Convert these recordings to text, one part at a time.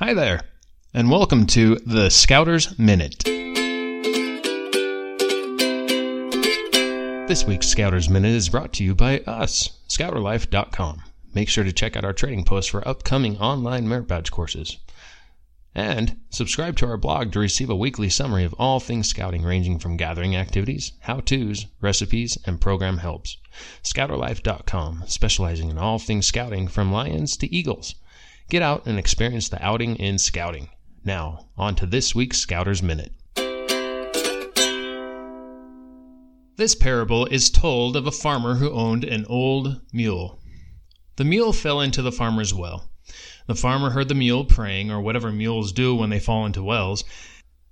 Hi there, and welcome to the Scouters Minute. This week's Scouters Minute is brought to you by us, ScouterLife.com. Make sure to check out our trading posts for upcoming online merit badge courses. And subscribe to our blog to receive a weekly summary of all things scouting, ranging from gathering activities, how to's, recipes, and program helps. ScouterLife.com, specializing in all things scouting from lions to eagles. Get out and experience the outing in scouting. Now, on to this week's Scouter's Minute. This parable is told of a farmer who owned an old mule. The mule fell into the farmer's well. The farmer heard the mule praying, or whatever mules do when they fall into wells.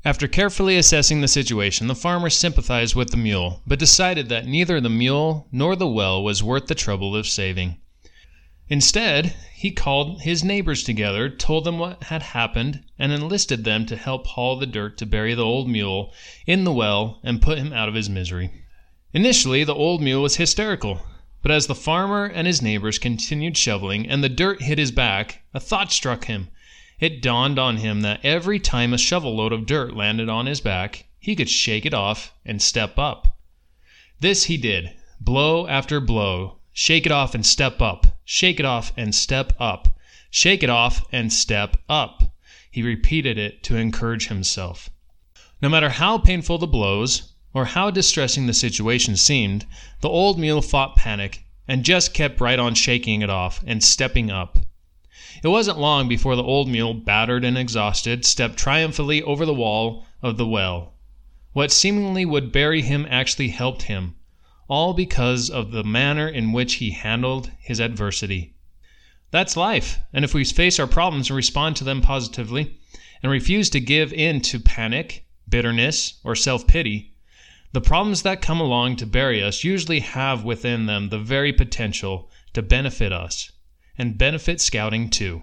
After carefully assessing the situation, the farmer sympathized with the mule, but decided that neither the mule nor the well was worth the trouble of saving. Instead, he called his neighbors together, told them what had happened, and enlisted them to help haul the dirt to bury the old mule in the well and put him out of his misery. Initially, the old mule was hysterical. But as the farmer and his neighbors continued shoveling and the dirt hit his back, a thought struck him. It dawned on him that every time a shovel load of dirt landed on his back, he could shake it off and step up. This he did, blow after blow. Shake it off and step up. Shake it off and step up. Shake it off and step up. He repeated it to encourage himself. No matter how painful the blows, or how distressing the situation seemed, the old mule fought panic and just kept right on shaking it off and stepping up. It wasn't long before the old mule, battered and exhausted, stepped triumphantly over the wall of the well. What seemingly would bury him actually helped him, all because of the manner in which he handled his adversity. That's life, and if we face our problems and respond to them positively, and refuse to give in to panic, bitterness, or self pity, the problems that come along to bury us usually have within them the very potential to benefit us and benefit scouting too.